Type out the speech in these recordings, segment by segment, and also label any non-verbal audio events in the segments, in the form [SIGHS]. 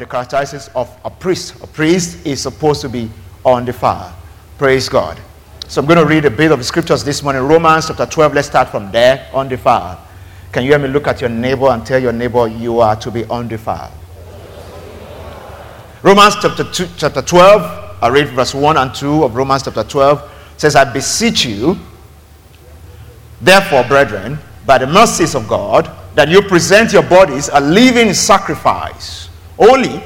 the characteristics of a priest. A priest is supposed to be undefiled. Praise God. So I'm going to read a bit of the scriptures this morning. Romans chapter 12. Let's start from there. Undefiled. Can you hear me look at your neighbor and tell your neighbor you are to be undefiled? Romans chapter, two, chapter 12. I read verse 1 and 2 of Romans chapter 12. It says, I beseech you, therefore, brethren, by the mercies of God, that you present your bodies a living sacrifice, holy,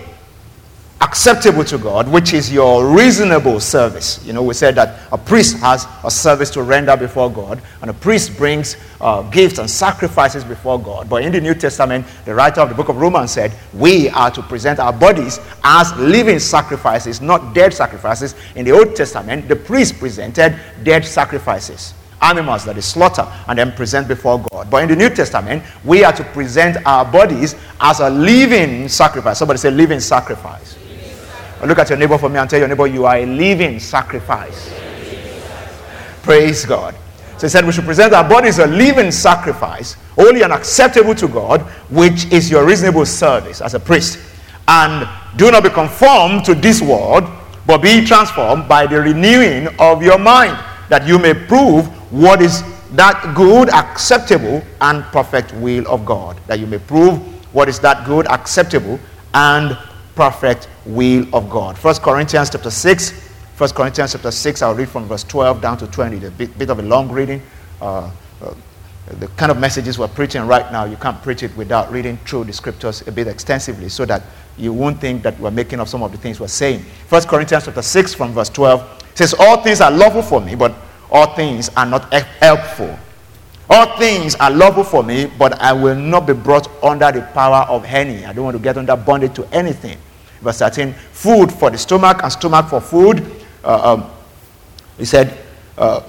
acceptable to God, which is your reasonable service. You know, we said that a priest has a service to render before God, and a priest brings uh, gifts and sacrifices before God. But in the New Testament, the writer of the book of Romans said, we are to present our bodies as living sacrifices, not dead sacrifices. In the Old Testament, the priest presented dead sacrifices animals that is slaughter and then present before God. But in the New Testament, we are to present our bodies as a living sacrifice. Somebody say living sacrifice. Look at your neighbor for me and tell your neighbor you are a living sacrifice. Praise God. So he said we should present our bodies a living sacrifice, holy and acceptable to God, which is your reasonable service as a priest. And do not be conformed to this world, but be transformed by the renewing of your mind, that you may prove what is that good, acceptable, and perfect will of God. That you may prove what is that good, acceptable, and perfect will of God. First Corinthians chapter 6. First Corinthians chapter 6, I'll read from verse 12 down to 20. A bit, bit of a long reading. Uh, uh, the kind of messages we're preaching right now, you can't preach it without reading through the scriptures a bit extensively so that you won't think that we're making up some of the things we're saying. First Corinthians chapter 6 from verse 12 says, All things are lawful for me, but all things are not helpful. All things are lawful for me, but I will not be brought under the power of any. I don't want to get under bondage to anything. Verse 13 food for the stomach and stomach for food. Uh, um, he said, uh,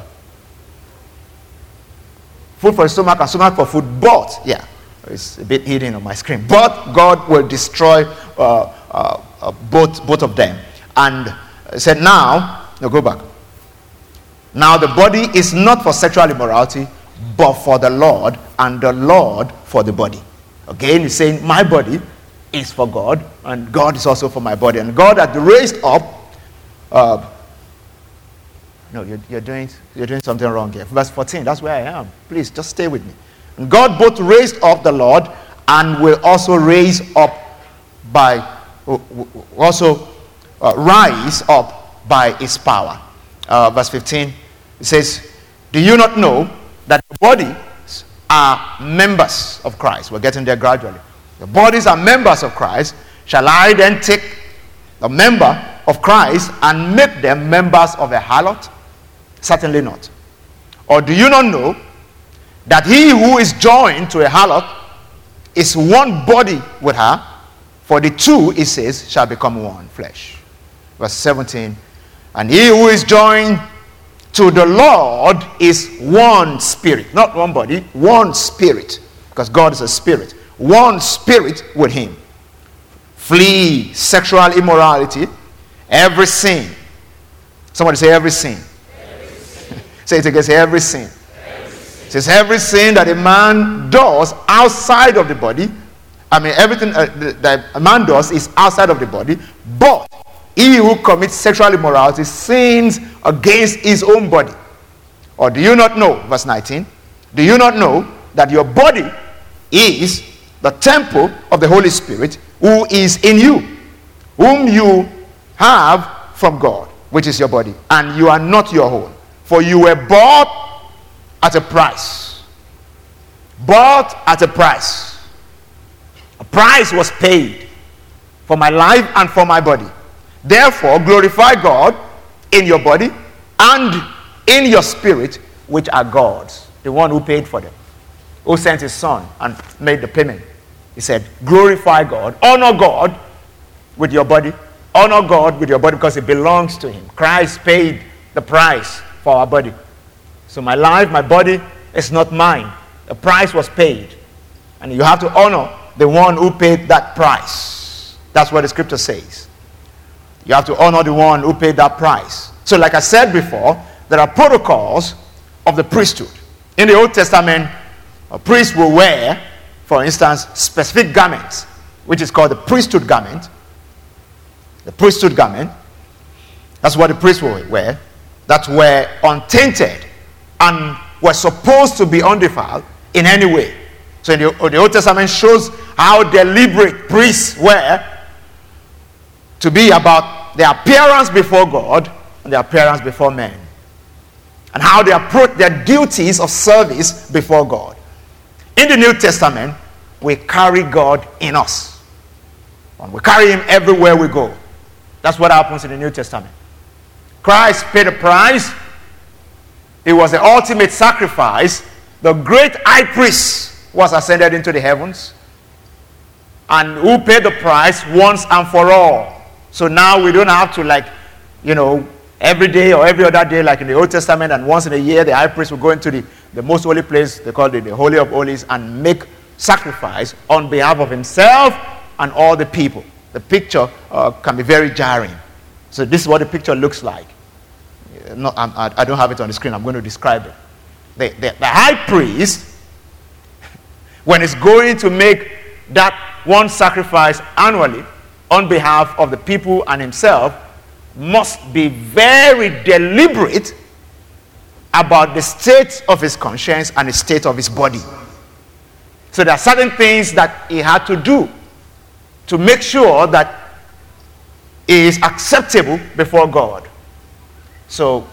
food for the stomach and stomach for food, but, yeah, it's a bit hidden on my screen. But God will destroy uh, uh, uh both, both of them. And he said, now, no, go back. Now, the body is not for sexual immorality, but for the Lord, and the Lord for the body. Again, he's saying, My body is for God, and God is also for my body. And God had raised up. Uh, no, you're, you're, doing, you're doing something wrong here. Verse 14, that's where I am. Please, just stay with me. And God both raised up the Lord and will also raise up by, also uh, rise up by his power. Uh, verse 15 it says, Do you not know that bodies are members of Christ? We're getting there gradually. The bodies are members of Christ. Shall I then take the member of Christ and make them members of a harlot? Certainly not. Or do you not know that he who is joined to a harlot is one body with her? For the two, it says, shall become one flesh. Verse 17. And he who is joined to the Lord is one spirit, not one body, one spirit, because God is a spirit. One spirit with Him. Flee sexual immorality, every sin. Somebody say every sin. Every [LAUGHS] sin. say it again, say every sin. Every sin. Says every sin that a man does outside of the body. I mean, everything uh, that a man does is outside of the body, but he who commits sexual immorality sins against his own body. Or do you not know, verse 19, do you not know that your body is the temple of the Holy Spirit who is in you, whom you have from God, which is your body, and you are not your own, for you were bought at a price. Bought at a price. A price was paid for my life and for my body. Therefore, glorify God in your body and in your spirit, which are God's, the one who paid for them, who sent his son and made the payment. He said, Glorify God, honor God with your body, honor God with your body because it belongs to him. Christ paid the price for our body. So, my life, my body is not mine. The price was paid. And you have to honor the one who paid that price. That's what the scripture says. You have to honor the one who paid that price. So, like I said before, there are protocols of the priesthood. In the Old Testament, a priest will wear, for instance, specific garments which is called the priesthood garment. The priesthood garment. That's what the priests would wear. That were untainted and were supposed to be undefiled in any way. So the, the Old Testament shows how deliberate priests were to be about their appearance before God and their appearance before men. And how they approach their duties of service before God. In the New Testament, we carry God in us. And we carry Him everywhere we go. That's what happens in the New Testament. Christ paid a price, it was the ultimate sacrifice. The great high priest was ascended into the heavens. And who paid the price once and for all. So now we don't have to, like, you know, every day or every other day, like in the Old Testament, and once in a year, the high priest will go into the, the most holy place, they call it the Holy of Holies, and make sacrifice on behalf of himself and all the people. The picture uh, can be very jarring. So, this is what the picture looks like. No, I, I don't have it on the screen, I'm going to describe it. The, the, the high priest, [LAUGHS] when he's going to make that one sacrifice annually on behalf of the people and himself, must be very deliberate about the state of his conscience and the state of his body. So there are certain things that he had to do to make sure that he is acceptable before God. So,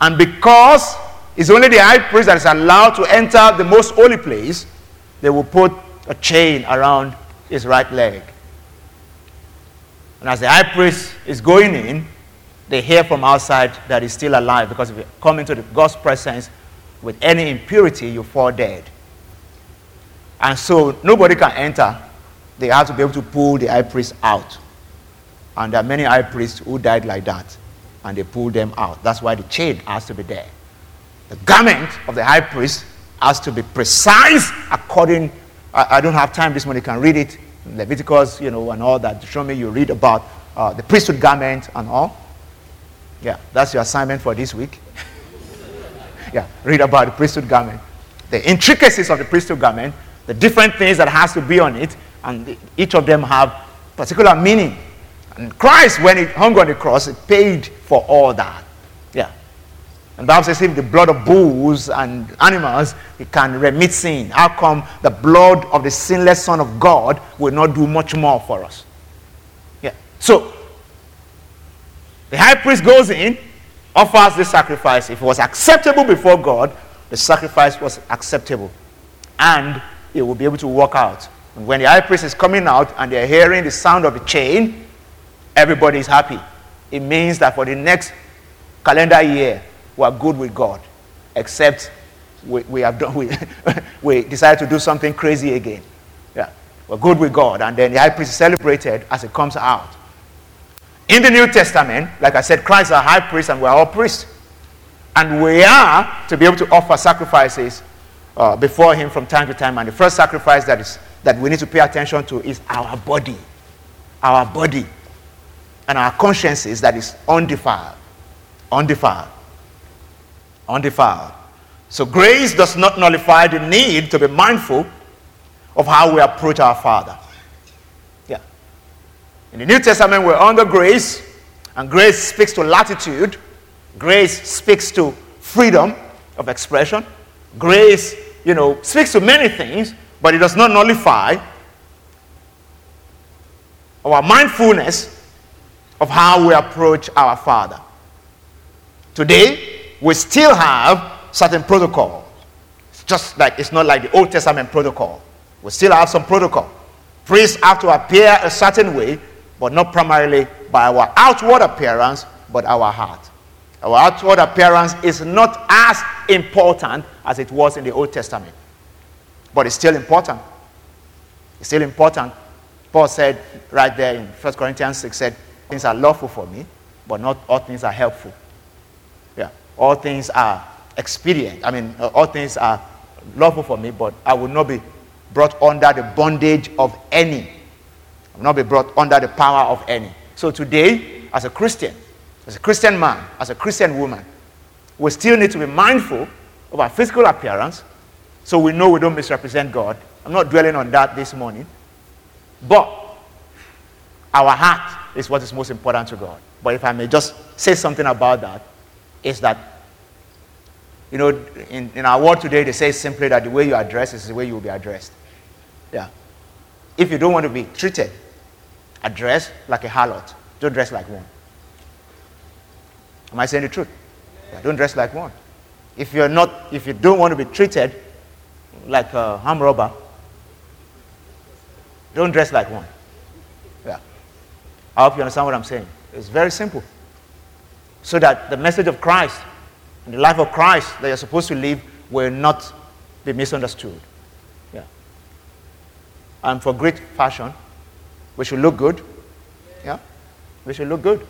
and because it's only the high priest that is allowed to enter the most holy place, they will put a chain around his right leg. And as the high priest is going in, they hear from outside that he's still alive because if you come into the God's presence with any impurity, you fall dead. And so nobody can enter. They have to be able to pull the high priest out. And there are many high priests who died like that. And they pulled them out. That's why the chain has to be there. The garment of the high priest has to be precise according. I, I don't have time this morning. You can read it. Leviticus, you know, and all that. Show me you read about uh, the priesthood garment and all. Yeah, that's your assignment for this week. [LAUGHS] yeah, read about the priesthood garment. The intricacies of the priesthood garment the different things that has to be on it, and each of them have particular meaning. And Christ, when he hung on the cross, paid for all that. And Bible says if the blood of bulls and animals it can remit sin, how come the blood of the sinless Son of God will not do much more for us? Yeah. So the high priest goes in, offers the sacrifice. If it was acceptable before God, the sacrifice was acceptable. And he will be able to walk out. And when the high priest is coming out and they're hearing the sound of the chain, everybody is happy. It means that for the next calendar year, we are good with God, except we, we have done, [LAUGHS] we, we decided to do something crazy again. Yeah, we're good with God, and then the high priest is celebrated as it comes out. In the New Testament, like I said, Christ is our high priest, and we're all priests. And we are to be able to offer sacrifices uh, before Him from time to time. And the first sacrifice that, is, that we need to pay attention to is our body. Our body. And our consciences that is undefiled. Undefiled. Undefiled. So grace does not nullify the need to be mindful of how we approach our Father. Yeah. In the New Testament, we're under grace, and grace speaks to latitude. Grace speaks to freedom of expression. Grace you know, speaks to many things, but it does not nullify our mindfulness of how we approach our Father. Today, we still have certain protocols. It's just like it's not like the Old Testament protocol. We still have some protocol. Priests have to appear a certain way, but not primarily by our outward appearance, but our heart. Our outward appearance is not as important as it was in the Old Testament. But it's still important. It's still important. Paul said right there in 1 Corinthians 6 said, things are lawful for me, but not all things are helpful. All things are expedient. I mean, uh, all things are lawful for me, but I will not be brought under the bondage of any. I will not be brought under the power of any. So today, as a Christian, as a Christian man, as a Christian woman, we still need to be mindful of our physical appearance so we know we don't misrepresent God. I'm not dwelling on that this morning. But our heart is what is most important to God. But if I may just say something about that, is that, you know, in, in our world today, they say simply that the way you are dressed is the way you will be addressed. Yeah. If you don't want to be treated, address like a harlot. Don't dress like one. Am I saying the truth? Yeah, don't dress like one. If you're not, if you don't want to be treated like a ham robber, don't dress like one. Yeah. I hope you understand what I'm saying. It's very simple. So that the message of Christ and the life of Christ that you're supposed to live will not be misunderstood. Yeah. And for great fashion, we should look good. Yeah. We should look good.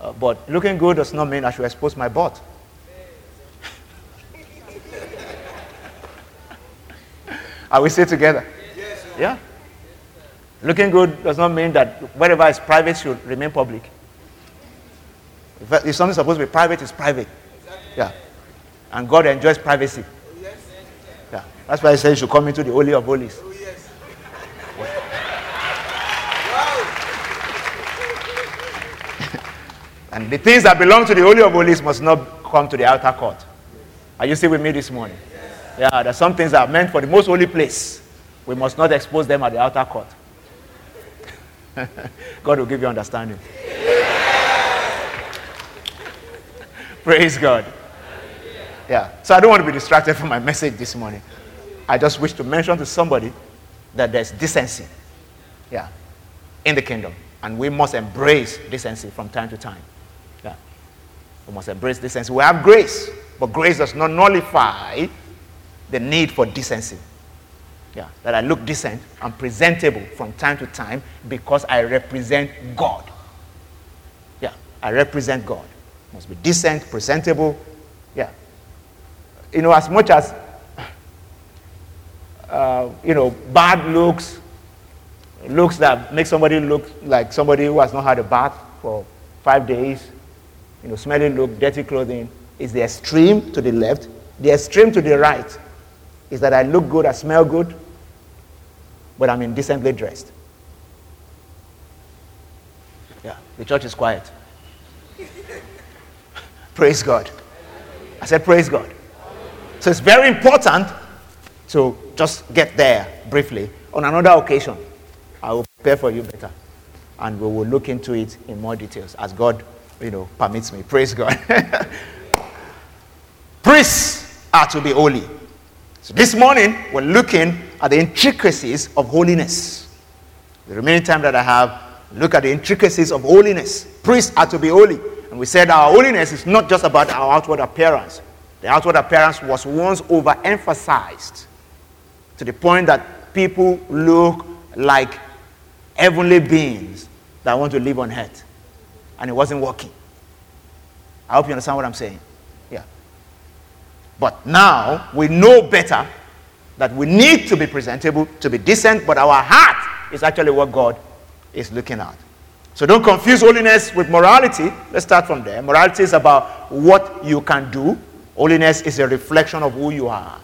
Uh, but looking good does not mean I should expose my butt. [LAUGHS] Are we still together? Yeah. Looking good does not mean that whatever is private should remain public. If, if something's supposed to be private, it's private. Yeah. And God enjoys privacy. Oh, yeah. That's why he says you should come into the Holy of Holies. Oh, [LAUGHS] and the things that belong to the Holy of Holies must not come to the outer court. Are you still with me this morning? Yeah, there's some things that are meant for the most holy place. We must not expose them at the outer court. [LAUGHS] God will give you understanding. Praise God. Yeah. So I don't want to be distracted from my message this morning. I just wish to mention to somebody that there's decency. Yeah. In the kingdom. And we must embrace decency from time to time. Yeah. We must embrace decency. We have grace, but grace does not nullify the need for decency. Yeah, that I look decent and presentable from time to time because I represent God. Yeah, I represent God. Must be decent, presentable. Yeah. You know, as much as, [SIGHS] uh, you know, bad looks, looks that make somebody look like somebody who has not had a bath for five days, you know, smelly look, dirty clothing, is the extreme to the left. The extreme to the right is that I look good, I smell good, but I'm indecently dressed. Yeah, the church is quiet. Praise God. I said, Praise God. So it's very important to just get there briefly. On another occasion, I will prepare for you better. And we will look into it in more details as God, you know, permits me. Praise God. [LAUGHS] Priests are to be holy. So this morning, we're looking at the intricacies of holiness. The remaining time that I have, look at the intricacies of holiness. Priests are to be holy. And we said our holiness is not just about our outward appearance. The outward appearance was once overemphasized to the point that people look like heavenly beings that want to live on earth. And it wasn't working. I hope you understand what I'm saying. Yeah. But now we know better that we need to be presentable, to be decent, but our heart is actually what God is looking at. So don't confuse holiness with morality. Let's start from there. Morality is about what you can do, holiness is a reflection of who you are.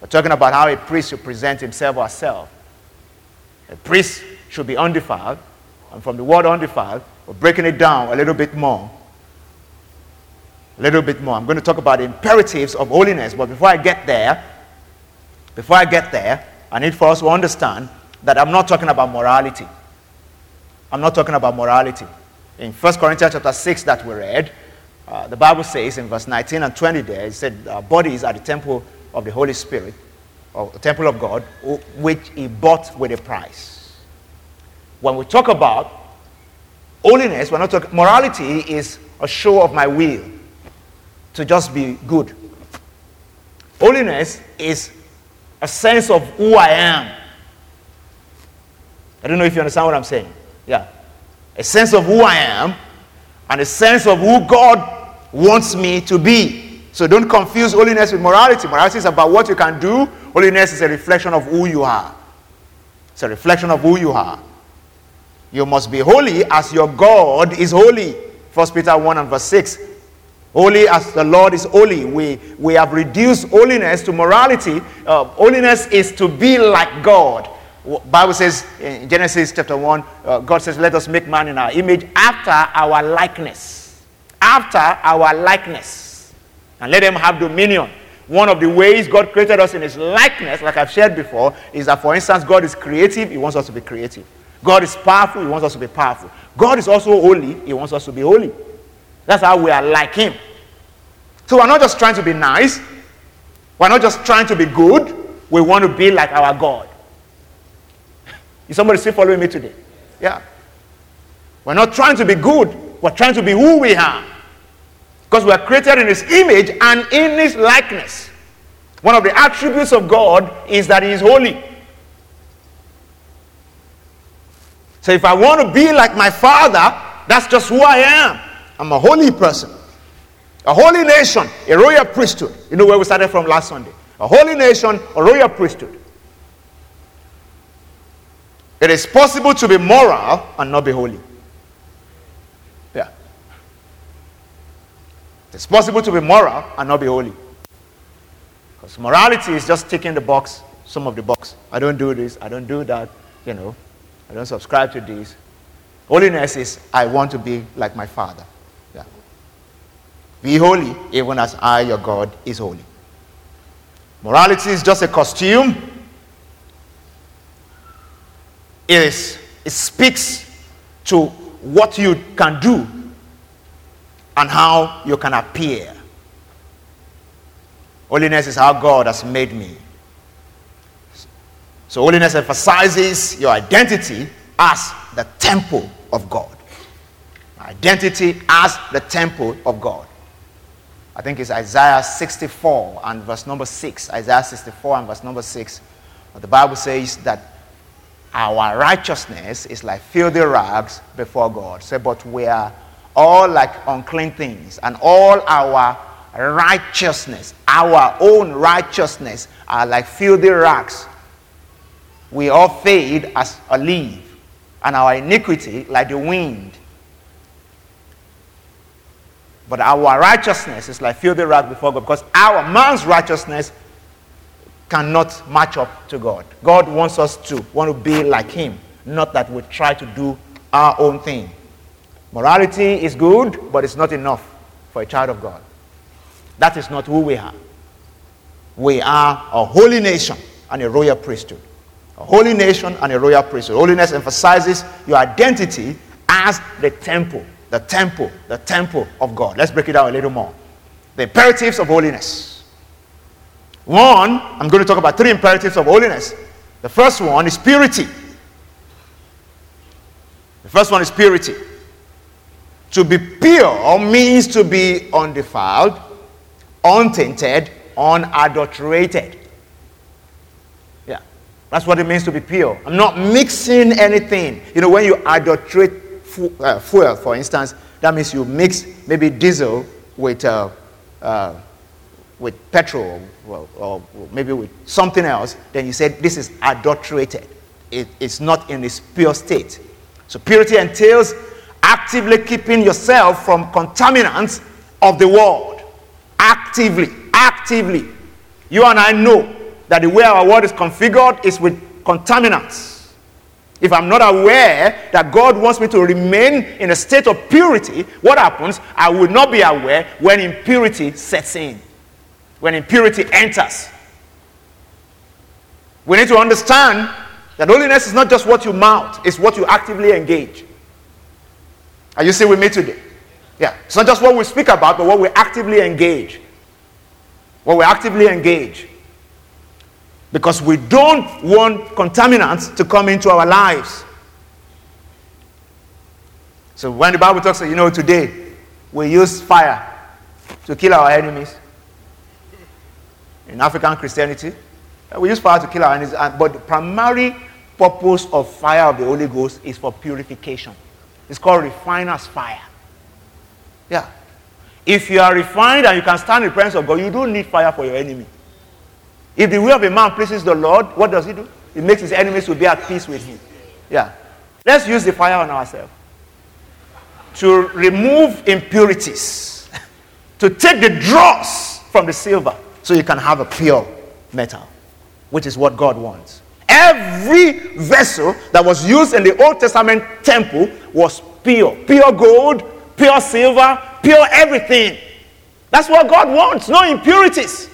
We're talking about how a priest should present himself or herself. A priest should be undefiled, and from the word undefiled, we're breaking it down a little bit more. A little bit more. I'm going to talk about the imperatives of holiness, but before I get there, before I get there, I need for us to understand that I'm not talking about morality. I'm not talking about morality. In 1 Corinthians chapter 6 that we read, uh, the Bible says in verse 19 and 20 there, it said, Our bodies are the temple of the Holy Spirit, or the temple of God, which He bought with a price. When we talk about holiness, we're not talking, morality is a show of my will to just be good. Holiness is a sense of who I am. I don't know if you understand what I'm saying. Yeah. A sense of who I am and a sense of who God wants me to be. So don't confuse holiness with morality. Morality is about what you can do, holiness is a reflection of who you are. It's a reflection of who you are. You must be holy as your God is holy. 1 Peter 1 and verse 6. Holy as the Lord is holy. We, we have reduced holiness to morality. Uh, holiness is to be like God. Bible says in Genesis chapter 1, uh, God says, Let us make man in our image after our likeness. After our likeness. And let them have dominion. One of the ways God created us in his likeness, like I've shared before, is that, for instance, God is creative, he wants us to be creative. God is powerful, he wants us to be powerful. God is also holy, he wants us to be holy. That's how we are like him. So we're not just trying to be nice, we're not just trying to be good, we want to be like our God. Is somebody still following me today? Yeah. We're not trying to be good, we're trying to be who we are. Because we are created in His image and in His likeness. One of the attributes of God is that He is holy. So if I want to be like my Father, that's just who I am. I'm a holy person. A holy nation, a royal priesthood. You know where we started from last Sunday. A holy nation, a royal priesthood. It is possible to be moral and not be holy. Yeah. It's possible to be moral and not be holy. Because morality is just ticking the box, some of the box. I don't do this, I don't do that, you know. I don't subscribe to this. Holiness is I want to be like my Father. Yeah. Be holy, even as I, your God, is holy. Morality is just a costume. It, is, it speaks to what you can do and how you can appear. Holiness is how God has made me. So, holiness emphasizes your identity as the temple of God. Identity as the temple of God. I think it's Isaiah 64 and verse number 6. Isaiah 64 and verse number 6. The Bible says that our righteousness is like filthy rags before God. Say, but we are all like unclean things, and all our righteousness, our own righteousness, are like filthy rags we all fade as a leaf, and our iniquity like the wind. But our righteousness is like filthy rags before God because our man's righteousness cannot match up to God. God wants us to want to be like Him, not that we try to do our own thing. Morality is good, but it's not enough for a child of God. That is not who we are. We are a holy nation and a royal priesthood a holy nation and a royal priesthood. Holiness emphasizes your identity as the temple, the temple, the temple of God. Let's break it down a little more. The imperatives of holiness. One, I'm going to talk about three imperatives of holiness. The first one is purity. The first one is purity. To be pure means to be undefiled, untainted, unadulterated. Yeah, that's what it means to be pure. I'm not mixing anything. You know, when you adulterate uh, fuel, for instance, that means you mix maybe diesel with, uh, uh, with petrol or, or, maybe with something else. Then you said this is adulterated. It, it's not in its pure state. So purity entails actively keeping yourself from contaminants of the world. Actively, actively. You and I know that the way our world is configured is with contaminants. If I'm not aware that God wants me to remain in a state of purity, what happens? I will not be aware when impurity sets in, when impurity enters. We need to understand that holiness is not just what you mouth, it's what you actively engage. Are you still with me today? Yeah. It's not just what we speak about, but what we actively engage. What we actively engage because we don't want contaminants to come into our lives. So when the Bible talks, you know, today we use fire to kill our enemies. In African Christianity, uh, we use fire to kill our enemies, but the primary purpose of fire of the Holy Ghost is for purification. It's called refiner's fire. Yeah. If you are refined and you can stand in the presence of God, you don't need fire for your enemy. If the way of a man pleases the Lord, what does he do? He makes his enemies to be at peace with him. Yeah. Let's use the fire on ourselves to remove impurities, [LAUGHS] to take the dross from the silver so you can have a pure metal, which is what God wants. Every vessel that was used in the Old Testament temple was pure. Pure gold, pure silver, pure everything. That's what God wants, no impurities.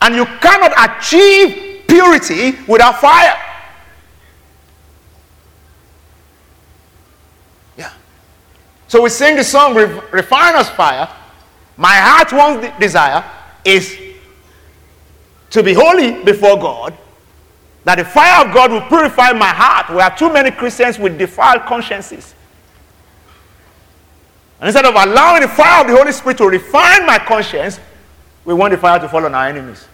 And you cannot achieve purity without fire. Yeah. So we sing the song, Refiner's Fire. My heart wants desire is to be holy before God, that the fire of God will purify my heart. We have too many Christians with defiled consciences. And instead of allowing the fire of the Holy Spirit to refine my conscience, we want the fire to fall on our enemies.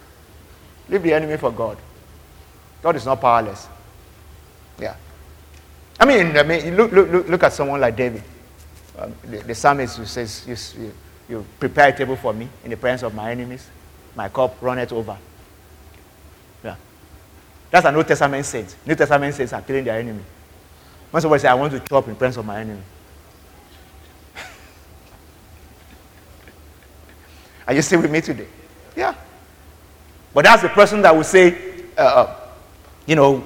Leave the enemy for God. God is not powerless. Yeah. I mean, I mean look, look, look, look at someone like David. Um, the, the, psalmist who says, you, you, you prepare a table for me in the presence of my enemies. My cup runneth over. Yeah. That's an Old Testament saint. New Testament saints are killing their enemy. When somebody says, I want to chop in presence of my enemy. [LAUGHS] Are you still with me today? Yeah. But that's the person that will say, uh, uh you know,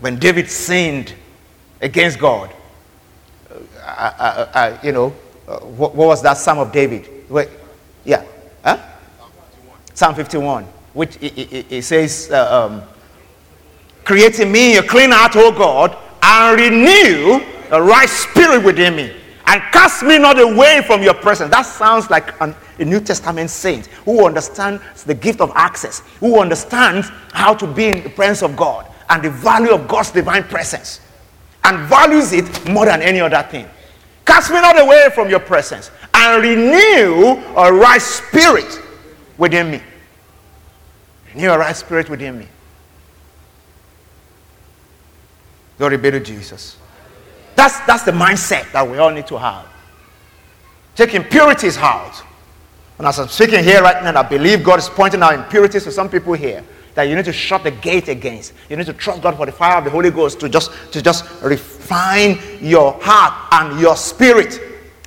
when David sinned against God, uh, you know, uh, what, what, was that Psalm of David? Wait, yeah. Huh? Psalm 51, which it, it, it says, uh, um, creating me a clean heart, O God, and renew a right spirit within me, and cast me not away from your presence. That sounds like an a New Testament saint who understands the gift of access, who understands how to be in the presence of God and the value of God's divine presence, and values it more than any other thing. Cast me not away from your presence and renew a right spirit within me. Renew a right spirit within me. Glory be to Jesus. That's, that's the mindset that we all need to have. Taking impurities out and as I'm speaking here right now, I believe God is pointing out impurities to some people here that you need to shut the gate against. You need to trust God for the fire of the Holy Ghost to just, to just refine your heart and your spirit.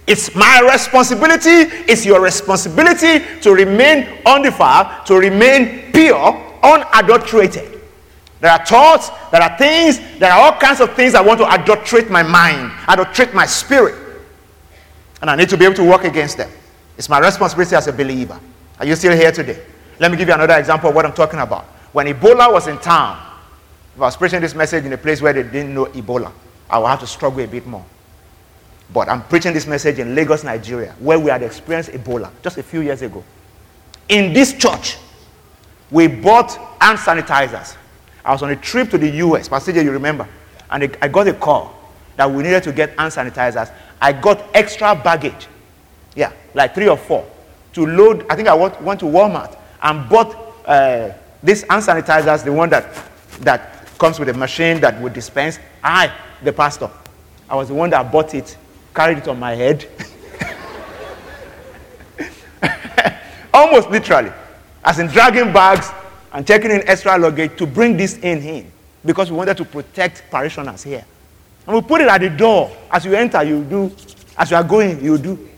It's my responsibility, it's your responsibility to remain undefiled, to remain pure, unadulterated. There are thoughts, there are things, there are all kinds of things that want to adulterate my mind, adulterate my spirit. And I need to be able to work against them. It's my responsibility as a believer. Are you still here today? Let me give you another example of what I'm talking about. When Ebola was in town, if I was preaching this message in a place where they didn't know Ebola, I would have to struggle a bit more. But I'm preaching this message in Lagos, Nigeria, where we had experienced Ebola just a few years ago. In this church, we bought hand sanitizers. I was on a trip to the US, Pastor you remember, and I got a call that we needed to get hand sanitizers. I got extra baggage yeah, like three or four. To load, I think I went, to Walmart and bought uh, these hand sanitizers, the one that, that comes with a machine that would dispense. I, the pastor, I was the one that bought it, carried it on my head. [LAUGHS] Almost literally. As in dragging bags and taking in extra luggage to bring this in here because we wanted to protect parishioners here. And we put it at the door. As you enter, you do. As you are going, you do.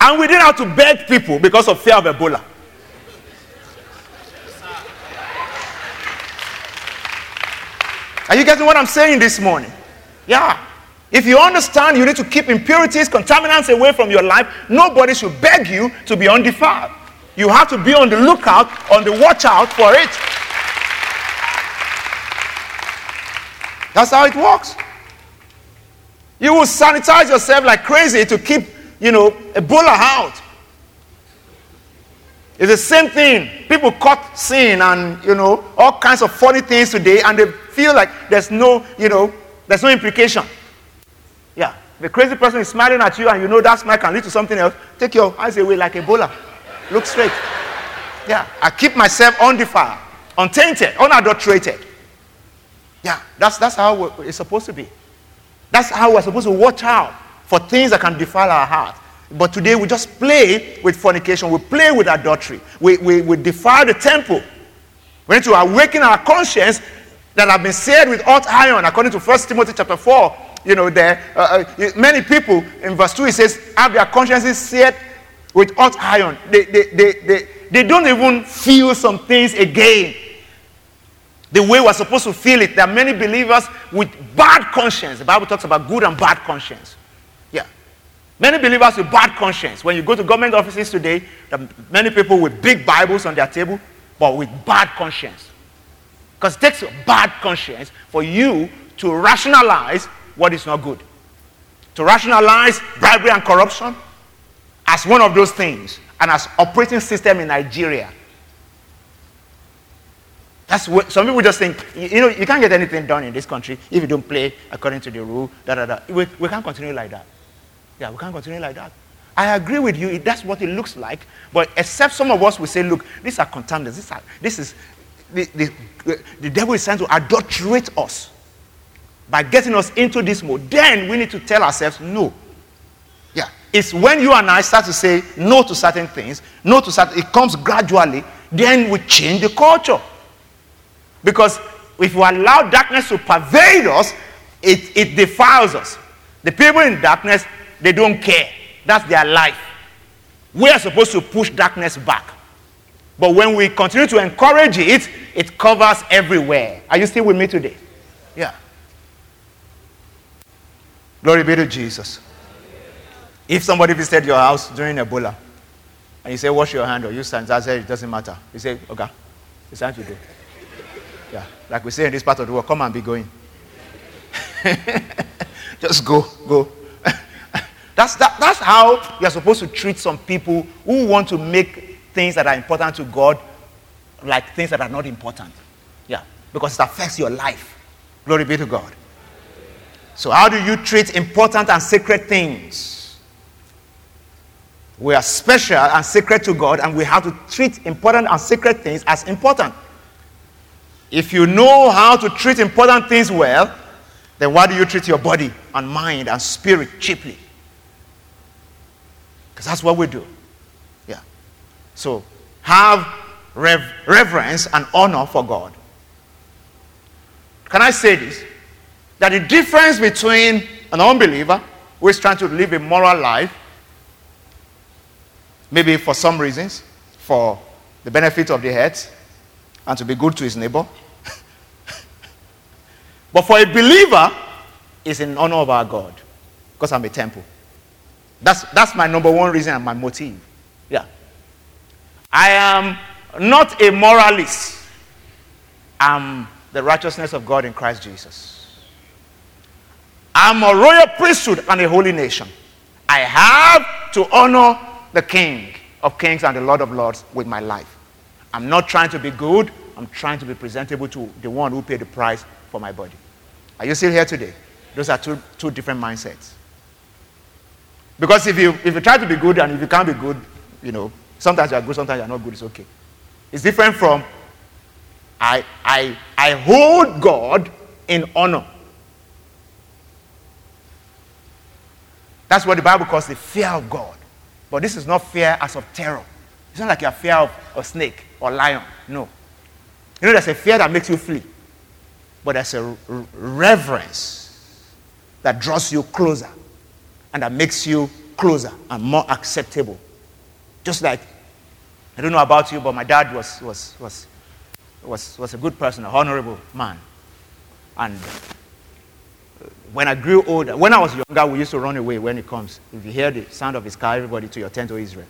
And we didn't have to beg people because of fear of Ebola. Are you getting what I'm saying this morning? Yeah. If you understand you need to keep impurities, contaminants away from your life, nobody should beg you to be undefiled. You have to be on the lookout, on the watch out for it. That's how it works. You will sanitize yourself like crazy to keep you know, Ebola out. It's the same thing. People caught sin and, you know, all kinds of funny things today, and they feel like there's no, you know, there's no implication. Yeah. The crazy person is smiling at you, and you know that smile can lead to something else. Take your eyes away like a Ebola. Look straight. Yeah. I keep myself undefiled, untainted, unadulterated. Yeah. That's, that's how it's supposed to be. That's how we're supposed to watch out for things that can defile our heart. But today we just play with fornication, we play with adultery, we, we, we defile the temple. We need to awaken our conscience that have been seared with hot iron, according to 1 Timothy chapter 4. You know, there uh, uh, many people in verse 2 it says, have their consciences seared with hot iron. They, they, they, they, they don't even feel some things again the way we're supposed to feel it. There are many believers with bad conscience. The Bible talks about good and bad conscience. Yeah. Many believers with bad conscience. When you go to government offices today, there are many people with big Bibles on their table, but with bad conscience. Because it takes a bad conscience for you to rationalize what is not good. To rationalize bribery and corruption as one of those things and as operating system in Nigeria that's what some people just think, you know, you can't get anything done in this country if you don't play according to the rule, da da da. We, we can't continue like that. Yeah, we can't continue like that. I agree with you, that's what it looks like. But except some of us will say, look, these are contaminants. This, are, this is, the, the, the devil is trying to adulterate us by getting us into this mode. Then we need to tell ourselves, no. Yeah. It's when you and I start to say no to certain things, no to certain, it comes gradually, then we change the culture. Because if we allow darkness to pervade us, it, it defiles us. The people in darkness, they don't care. That's their life. We are supposed to push darkness back. But when we continue to encourage it, it covers everywhere. Are you still with me today? Yeah. Glory be to Jesus. If somebody visited your house during Ebola and you say, wash your hand or use sanitizer, it doesn't matter. You say, okay, it's time to do. Yeah, like we say in this part of the world, come and be going. [LAUGHS] Just go, go. [LAUGHS] that's, that, that's how you're supposed to treat some people who want to make things that are important to God like things that are not important. Yeah, because it affects your life. Glory be to God. So, how do you treat important and sacred things? We are special and sacred to God, and we have to treat important and sacred things as important. If you know how to treat important things well, then why do you treat your body and mind and spirit cheaply? Because that's what we do. So have rev- reverence and honor for God. Can I say this? That the difference between an unbeliever who is trying to live a moral life, maybe for some reasons, for the benefit of the head, and to be good to his neighbor, [LAUGHS] but for a believer, it's in honor of our God because I'm a temple. That's, that's my number one reason and my motive. Yeah. I am not a moralist. I'm the righteousness of God in Christ Jesus. I'm a royal priesthood and a holy nation. I have to honor the King of kings and the Lord of lords with my life. I'm not trying to be good, I'm trying to be presentable to the one who paid the price for my body. Are you still here today? Those are two, two different mindsets. Because if you, if you try to be good and if you can't be good, you know, sometimes you're good, sometimes you're not good, it's okay. It's different from I, I, I hold God in honor. That's what the Bible calls the fear of God. But this is not fear as of terror. It's not like you're fear of a snake or lion. No. You know, there's a fear that makes you flee but there's a reverence that draws you closer and that makes you closer and more acceptable. Just like, I don't know about you, but my dad was, was, was, was, was a good person, a honorable man. And uh, when I grew older, when I was younger, we used to run away when he comes. If you hear the sound of his car, everybody to your tent to Israel.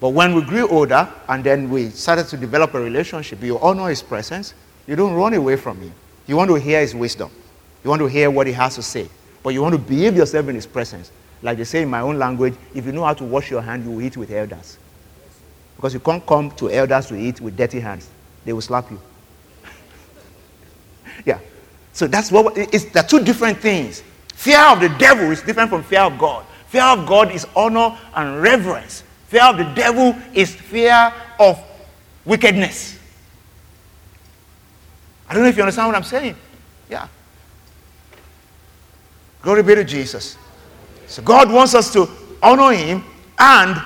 But when we grew older and then we started to develop a relationship, you honor his presence, you don't run away from him. You want to hear his wisdom. You want to hear what he has to say. But you want to behave yourself in his presence. Like they say in my own language, if you know how to wash your hand, you will eat with elders. Because you can't come to elders to eat with dirty hands. They will slap you. [LAUGHS] yeah. So that's what it's the two different things. Fear of the devil is different from fear of God. Fear of God is honor and reverence. Fear of the devil is fear of wickedness. I don't know if you understand what I'm saying. Yeah. Glory be to Jesus. So God wants us to honor Him and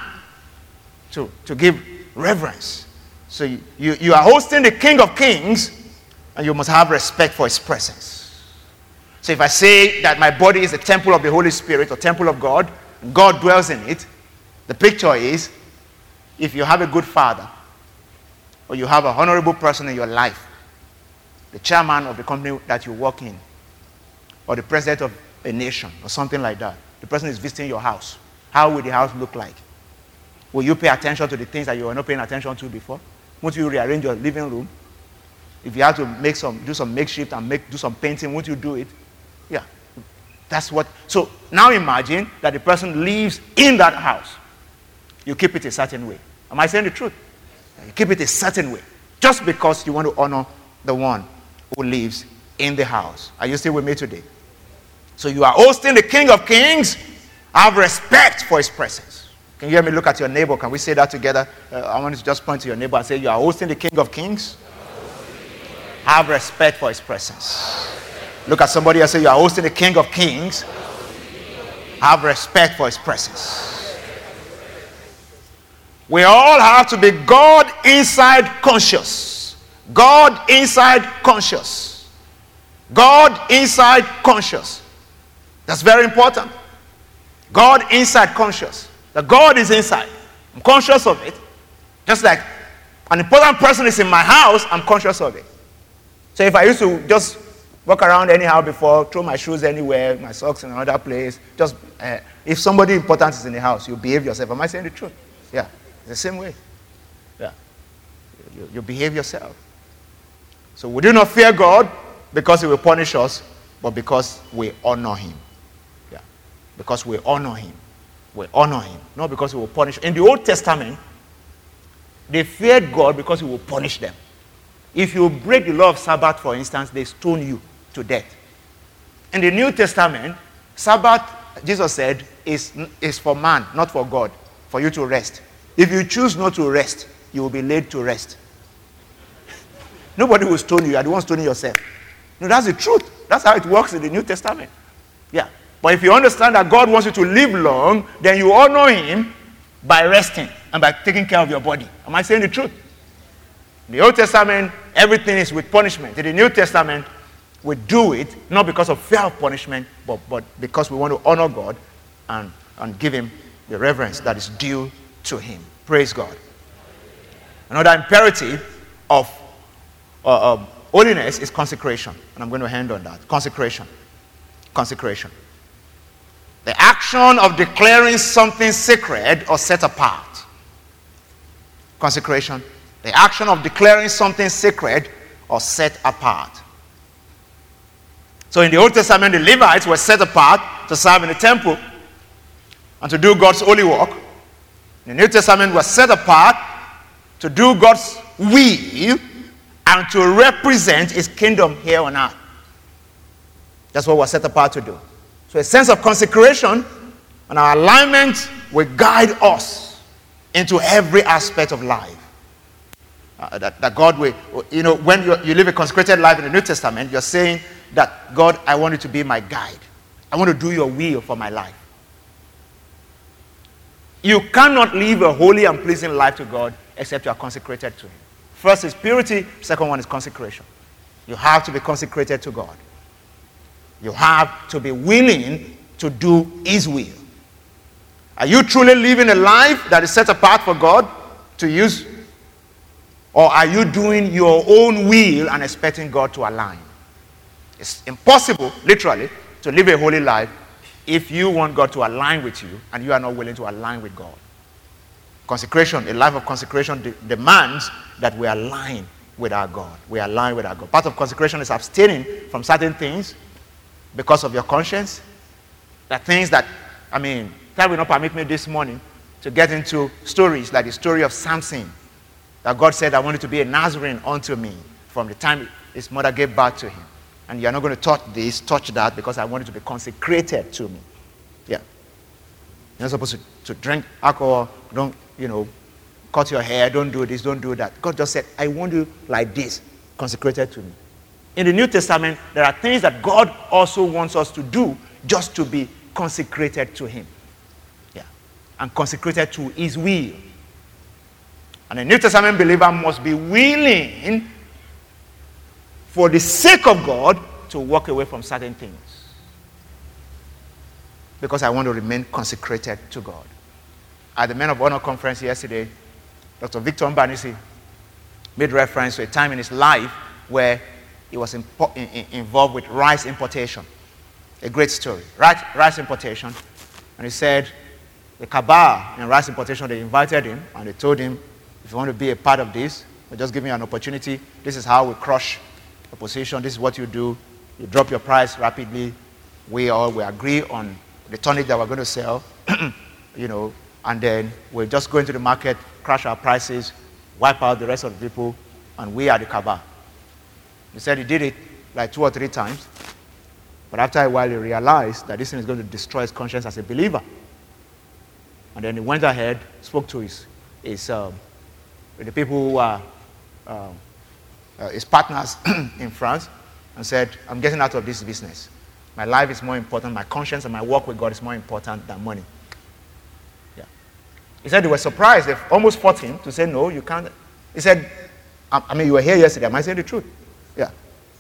to, to give reverence. So you, you, are hosting the King of Kings and you must have respect for His presence. So if I say that my body is the temple of the Holy Spirit or temple of God, God dwells in it, the picture is if you have a good father, or you have a honorable person in your life, the chairman of the company that you work in, or the president of a nation, or something like that, the person is visiting your house, how will the house look like? Will you pay attention to the things that you were not paying attention to before? Won't you rearrange your living room? If you have to make some, do some makeshift and make, do some painting, won't you do it? Yeah. That's what. So now imagine that the person lives in that house. You keep it a certain way. Am I saying the truth? You keep it a certain way. Just because you want to honor the one who lives in the house. Are you still with me today? So you are hosting the King of Kings. Have respect for his presence. Can you hear me look at your neighbor? Can we say that together? Uh, I want to just point to your neighbor and say, You are hosting the King of Kings. Have respect for his presence. Look at somebody and say, You are hosting the King of Kings. Have respect for his presence. We all have to be God inside conscious. God inside conscious. God inside conscious. That's very important. God inside conscious. The God is inside. I'm conscious of it. Just like an important person is in my house, I'm conscious of it. So if I used to just walk around anyhow before, throw my shoes anywhere, my socks in another place, just uh, if somebody important is in the house, you behave yourself. Am I saying the truth? Yeah. The same way. Yeah. You, you behave yourself. So we do not fear God because He will punish us, but because we honor Him. Yeah. Because we honor Him. We honor Him. Not because He will punish. In the Old Testament, they feared God because He will punish them. If you break the law of Sabbath, for instance, they stone you to death. In the New Testament, Sabbath, Jesus said, is, is for man, not for God, for you to rest. If you choose not to rest, you will be laid to rest. [LAUGHS] Nobody will stone you. You are the one stoning yourself. No, that's the truth. That's how it works in the New Testament. Yeah. But if you understand that God wants you to live long, then you honor Him by resting and by taking care of your body. Am I saying the truth? In the Old Testament, everything is with punishment. In the New Testament, we do it not because of fear of punishment, but, but because we want to honor God and, and give Him the reverence that is due to Him. Praise God. Another imperative of uh, uh, holiness is consecration. And I'm going to hand on that. Consecration. Consecration. The action of declaring something sacred or set apart. Consecration. The action of declaring something sacred or set apart. So in the Old Testament, the Levites were set apart to serve in the temple and to do God's holy work. In the New Testament was set apart to do God's will and to represent his kingdom here on earth. That's what we're set apart to do. So, a sense of consecration and our alignment will guide us into every aspect of life. Uh, that, that God will, you know, when you, you live a consecrated life in the New Testament, you're saying that God, I want you to be my guide. I want to do your will for my life. You cannot live a holy and pleasing life to God except you are consecrated to Him. First is purity, second one is consecration. You have to be consecrated to God. You have to be willing to do His will. Are you truly living a life that is set apart for God to use? Or are you doing your own will and expecting God to align? It's impossible, literally, to live a holy life if you want God to align with you and you are not willing to align with God. Consecration, a life of consecration de- demands that we align with our God. We align with our God. Part of consecration is abstaining from certain things because of your conscience. The things that, I mean, that will not permit me this morning to get into stories like the story of Samson. That God said, I wanted to be a Nazarene unto me from the time his mother gave birth to him and you're not going to touch this, touch that, because I want it to be consecrated to me. Yeah. You're not supposed to, to drink alcohol, don't, you know, cut your hair, don't do this, don't do that. God just said, I want you like this, consecrated to me. In the New Testament, there are things that God also wants us to do just to be consecrated to Him. Yeah. And consecrated to His will. And a New Testament believer must be willing for the sake of God to walk away from certain things. Because I want to remain consecrated to God. At the Men of Honor conference yesterday, Dr. Victor Mbanisi made reference to a time in his life where he was impo- in, in, involved with rice importation. A great story. Rice, rice importation. And he said, the cabal in rice importation, they invited him and they told him, if you want to be a part of this, we're just giving you an opportunity. This is how we crush the position. This is what you do. You drop your price rapidly. We all we agree on the tonnage that we're going to sell, [CLEARS THROAT] you know, and then we'll just go into the market, crush our prices, wipe out the rest of the people, and we are the cabal. He said he did it like two or three times, but after a while he realized that this thing is going to destroy his conscience as a believer. And then he went ahead, spoke to his, his um, the people who are um, uh, his partners [CLEARS THROAT] in France and said, I'm getting out of this business. My life is more important. My conscience and my work with God is more important than money. Yeah. He said they were surprised. They almost fought him to say, No, you can't. He said, I, I mean, you were here yesterday. Am I saying the truth? Yeah.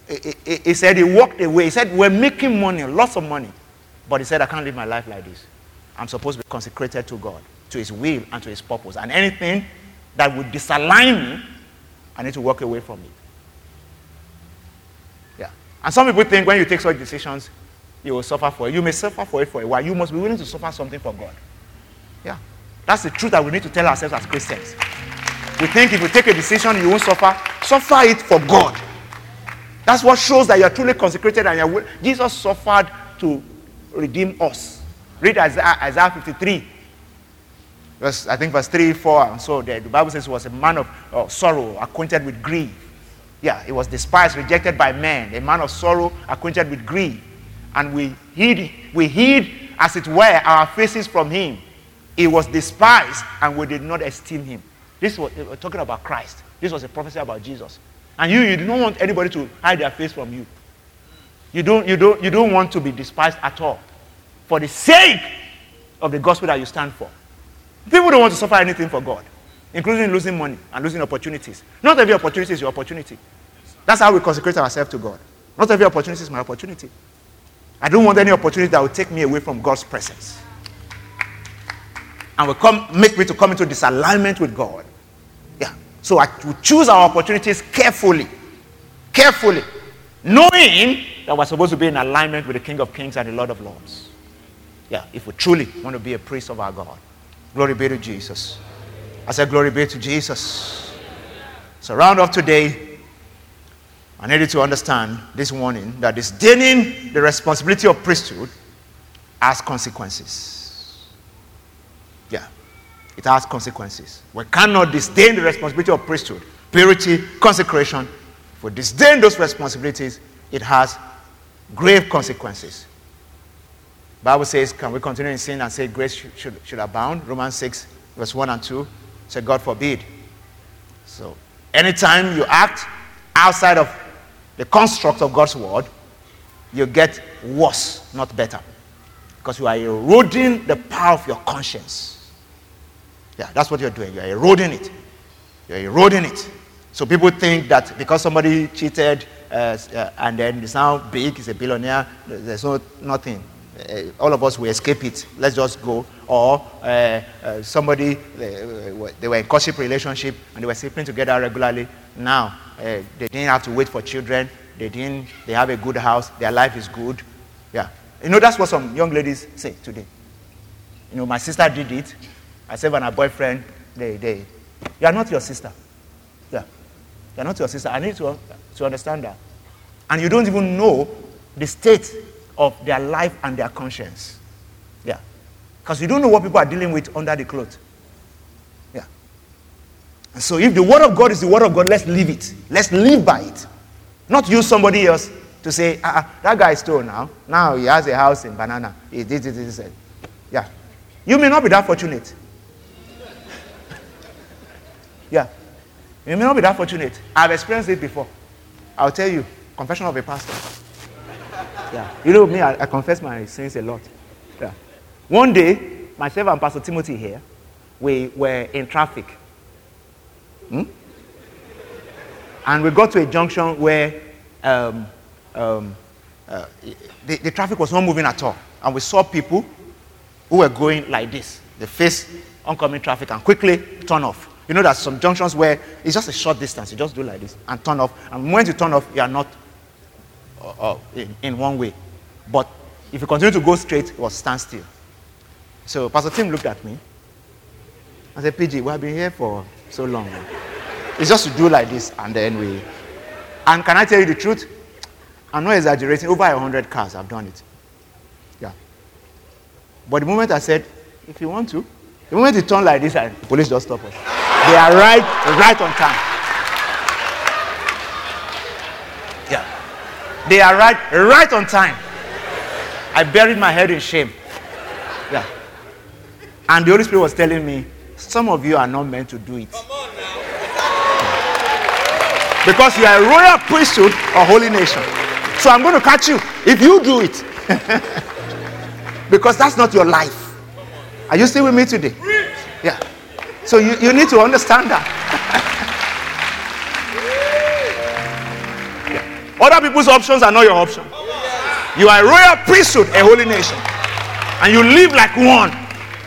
He, he, he said he walked away. He said, We're making money, lots of money. But he said, I can't live my life like this. I'm supposed to be consecrated to God, to His will, and to His purpose. And anything that would disalign me, I need to walk away from it. Yeah. And some people think when you take such decisions, you will suffer for it. You may suffer for it for a while. You must be willing to suffer something for God. Yeah. That's the truth that we need to tell ourselves as Christians. We think if you take a decision, you won't suffer. Suffer it for God. That's what shows that you're truly consecrated and you're Jesus suffered to redeem us. Read Isaiah, Isaiah 53. Verse, I think verse 3, 4, and so the, the Bible says he was a man of uh, sorrow, acquainted with grief. Yeah, he was despised, rejected by men, a man of sorrow, acquainted with grief. And we hid, we hid, as it were, our faces from him. He was despised, and we did not esteem him. This was talking about Christ. This was a prophecy about Jesus. And you, you do not want anybody to hide their face from you. You don't, you don't, you don't want to be despised at all. For the sake of the gospel that you stand for. People don't want to suffer anything for God, including losing money and losing opportunities. Not every opportunity is your opportunity. That's how we consecrate ourselves to God. Not every opportunity is my opportunity. I don't want any opportunity that will take me away from God's presence. And will come, make me to come into disalignment with God. So I will choose our opportunities carefully. Carefully. Knowing that we're supposed to be in alignment with the King of Kings and the Lord of Lords. Yeah, if we truly want to be a priest of our God. Glory be to Jesus. I said, Glory be to Jesus. So, round off today, I need you to understand this warning that disdaining the responsibility of priesthood has consequences. It has consequences. We cannot disdain the responsibility of priesthood, purity, consecration. If we disdain those responsibilities, it has grave consequences. Bible says, can we continue in sin and say grace should, should, should abound? Romans 6, verse 1 and 2 say, God forbid. So, anytime you act outside of the construct of God's word, you get worse, not better. Because you are eroding the power of your conscience. Yeah, that's what you're doing. You're eroding it. You're eroding it. So people think that because somebody cheated uh, uh, and then is now big, he's a billionaire, there's no, nothing uh, all of us will escape it. Let's just go. Or uh, uh, somebody, uh, they were in courtship relationship and they were sleeping together regularly. Now, they didn't have to wait for children. They didn't, they have a good house. Their life is good. Yeah. You know, that's what some young ladies say today. You know, my sister did it. I said, when her boyfriend, they, they, you are not your sister. Yeah. You are not your sister. I need to, to understand that. And you don't even know the state of their life and their conscience. Yeah. Because you don't know what people are dealing with under the cloth. Yeah. And so if the word of God is the word of God, let's live it. Let's live by it. Not use somebody else to say, ah, ah that guy stole now. Now he has a house in Banana. He did this, this, this. Yeah. You may not be that fortunate. Yeah. You may not be that fortunate. I've experienced it before. I'll tell you, confession of a pastor. Yeah. You know me, I, I confess my sins a lot. Yeah. One day, myself and Pastor Timothy here, we were in traffic. Hmm? And we got to a junction where um, um, uh, the, the traffic was not moving at all. And we saw people who were going like this. They face oncoming traffic and quickly turn off. You know that some junctions where it's just a short distance. You just do like this and turn off. And when you turn off, you are not uh, uh, in, in one way. But if you continue to go straight, it will stand still. So Pastor Tim looked at me I said, PG, we have been here for so long. It's just to do like this, and then we. And can I tell you the truth? I'm not exaggerating. Over a hundred cars I've done it. Yeah. But the moment I said, if you want to, the moment you turn like this, and police just stop us. They are right, right on time. Yeah. They are right, right on time. I buried my head in shame. Yeah. And the Holy Spirit was telling me, some of you are not meant to do it. Come on now. Because you are a royal priesthood or holy nation. So I'm going to catch you if you do it. [LAUGHS] because that's not your life. Are you still with me today? Yeah. So you, you need to understand that. [LAUGHS] Other people's options are not your option. You are a royal priesthood, a holy nation. And you live like one.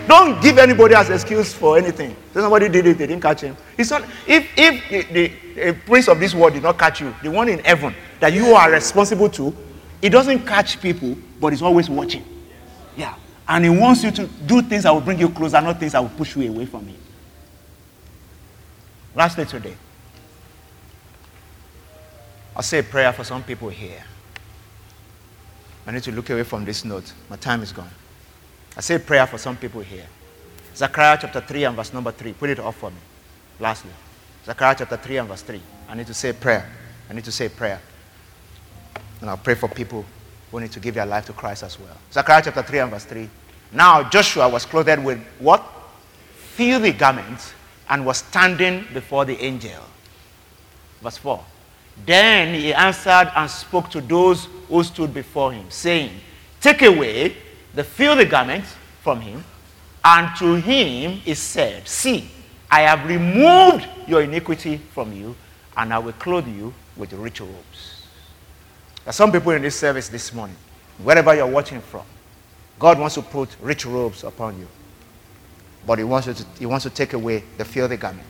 Don't give anybody as excuse for anything. Somebody did it, they didn't catch him. It's not, if if the, the prince of this world did not catch you, the one in heaven that you are responsible to, he doesn't catch people, but he's always watching. Yeah. And he wants you to do things that will bring you closer, not things that will push you away from him. Lastly today, I'll say a prayer for some people here. I need to look away from this note. My time is gone. I say a prayer for some people here. Zechariah chapter 3 and verse number 3. Put it off for me. Lastly. Zechariah chapter 3 and verse 3. I need to say prayer. I need to say prayer. And I'll pray for people who need to give their life to Christ as well. Zechariah chapter 3 and verse 3. Now Joshua was clothed with what? Filthy garments and was standing before the angel. Verse 4. Then he answered and spoke to those who stood before him, saying, Take away the filthy garment from him, and to him is said, See, I have removed your iniquity from you, and I will clothe you with rich robes. There are some people in this service this morning, wherever you're watching from, God wants to put rich robes upon you. But he wants, to, he wants to take away the filthy garment.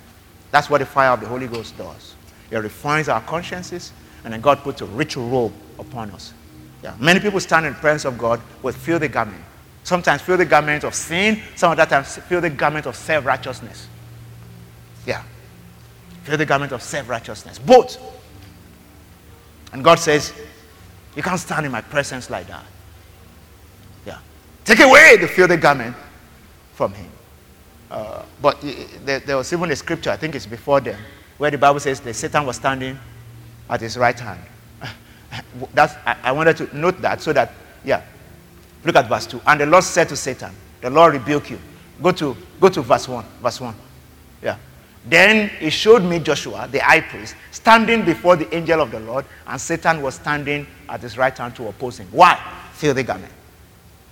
That's what the fire of the Holy Ghost does. It refines our consciences, and then God puts a rich robe upon us. Yeah. Many people stand in the presence of God with filthy garment. Sometimes filthy garment of sin, some other times filthy garment of self-righteousness. Yeah. Filthy garment of self-righteousness. Both. And God says, You can't stand in my presence like that. Yeah. Take away the filthy garment from him. Uh, but there, there was even a scripture, I think it's before them, where the Bible says that Satan was standing at his right hand. [LAUGHS] That's, I, I wanted to note that so that, yeah. Look at verse 2. And the Lord said to Satan, The Lord rebuke you. Go to, go to verse 1. Verse 1. Yeah. Then he showed me Joshua, the high priest, standing before the angel of the Lord, and Satan was standing at his right hand to oppose him. Why? Fill the garment.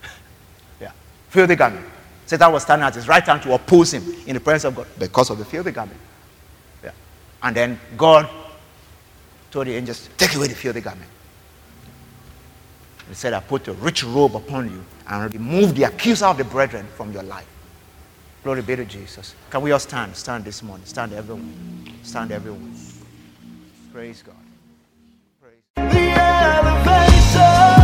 [LAUGHS] yeah. Fill the garment. Satan was standing at his right hand to oppose him in the presence of God because of the fear of the garment. Yeah. And then God told the angels, Take away the fear of the garment. He said, I put a rich robe upon you and remove the accuser of the brethren from your life. Glory be to Jesus. Can we all stand? Stand this morning. Stand everyone. Stand everyone. Praise God. Praise. The.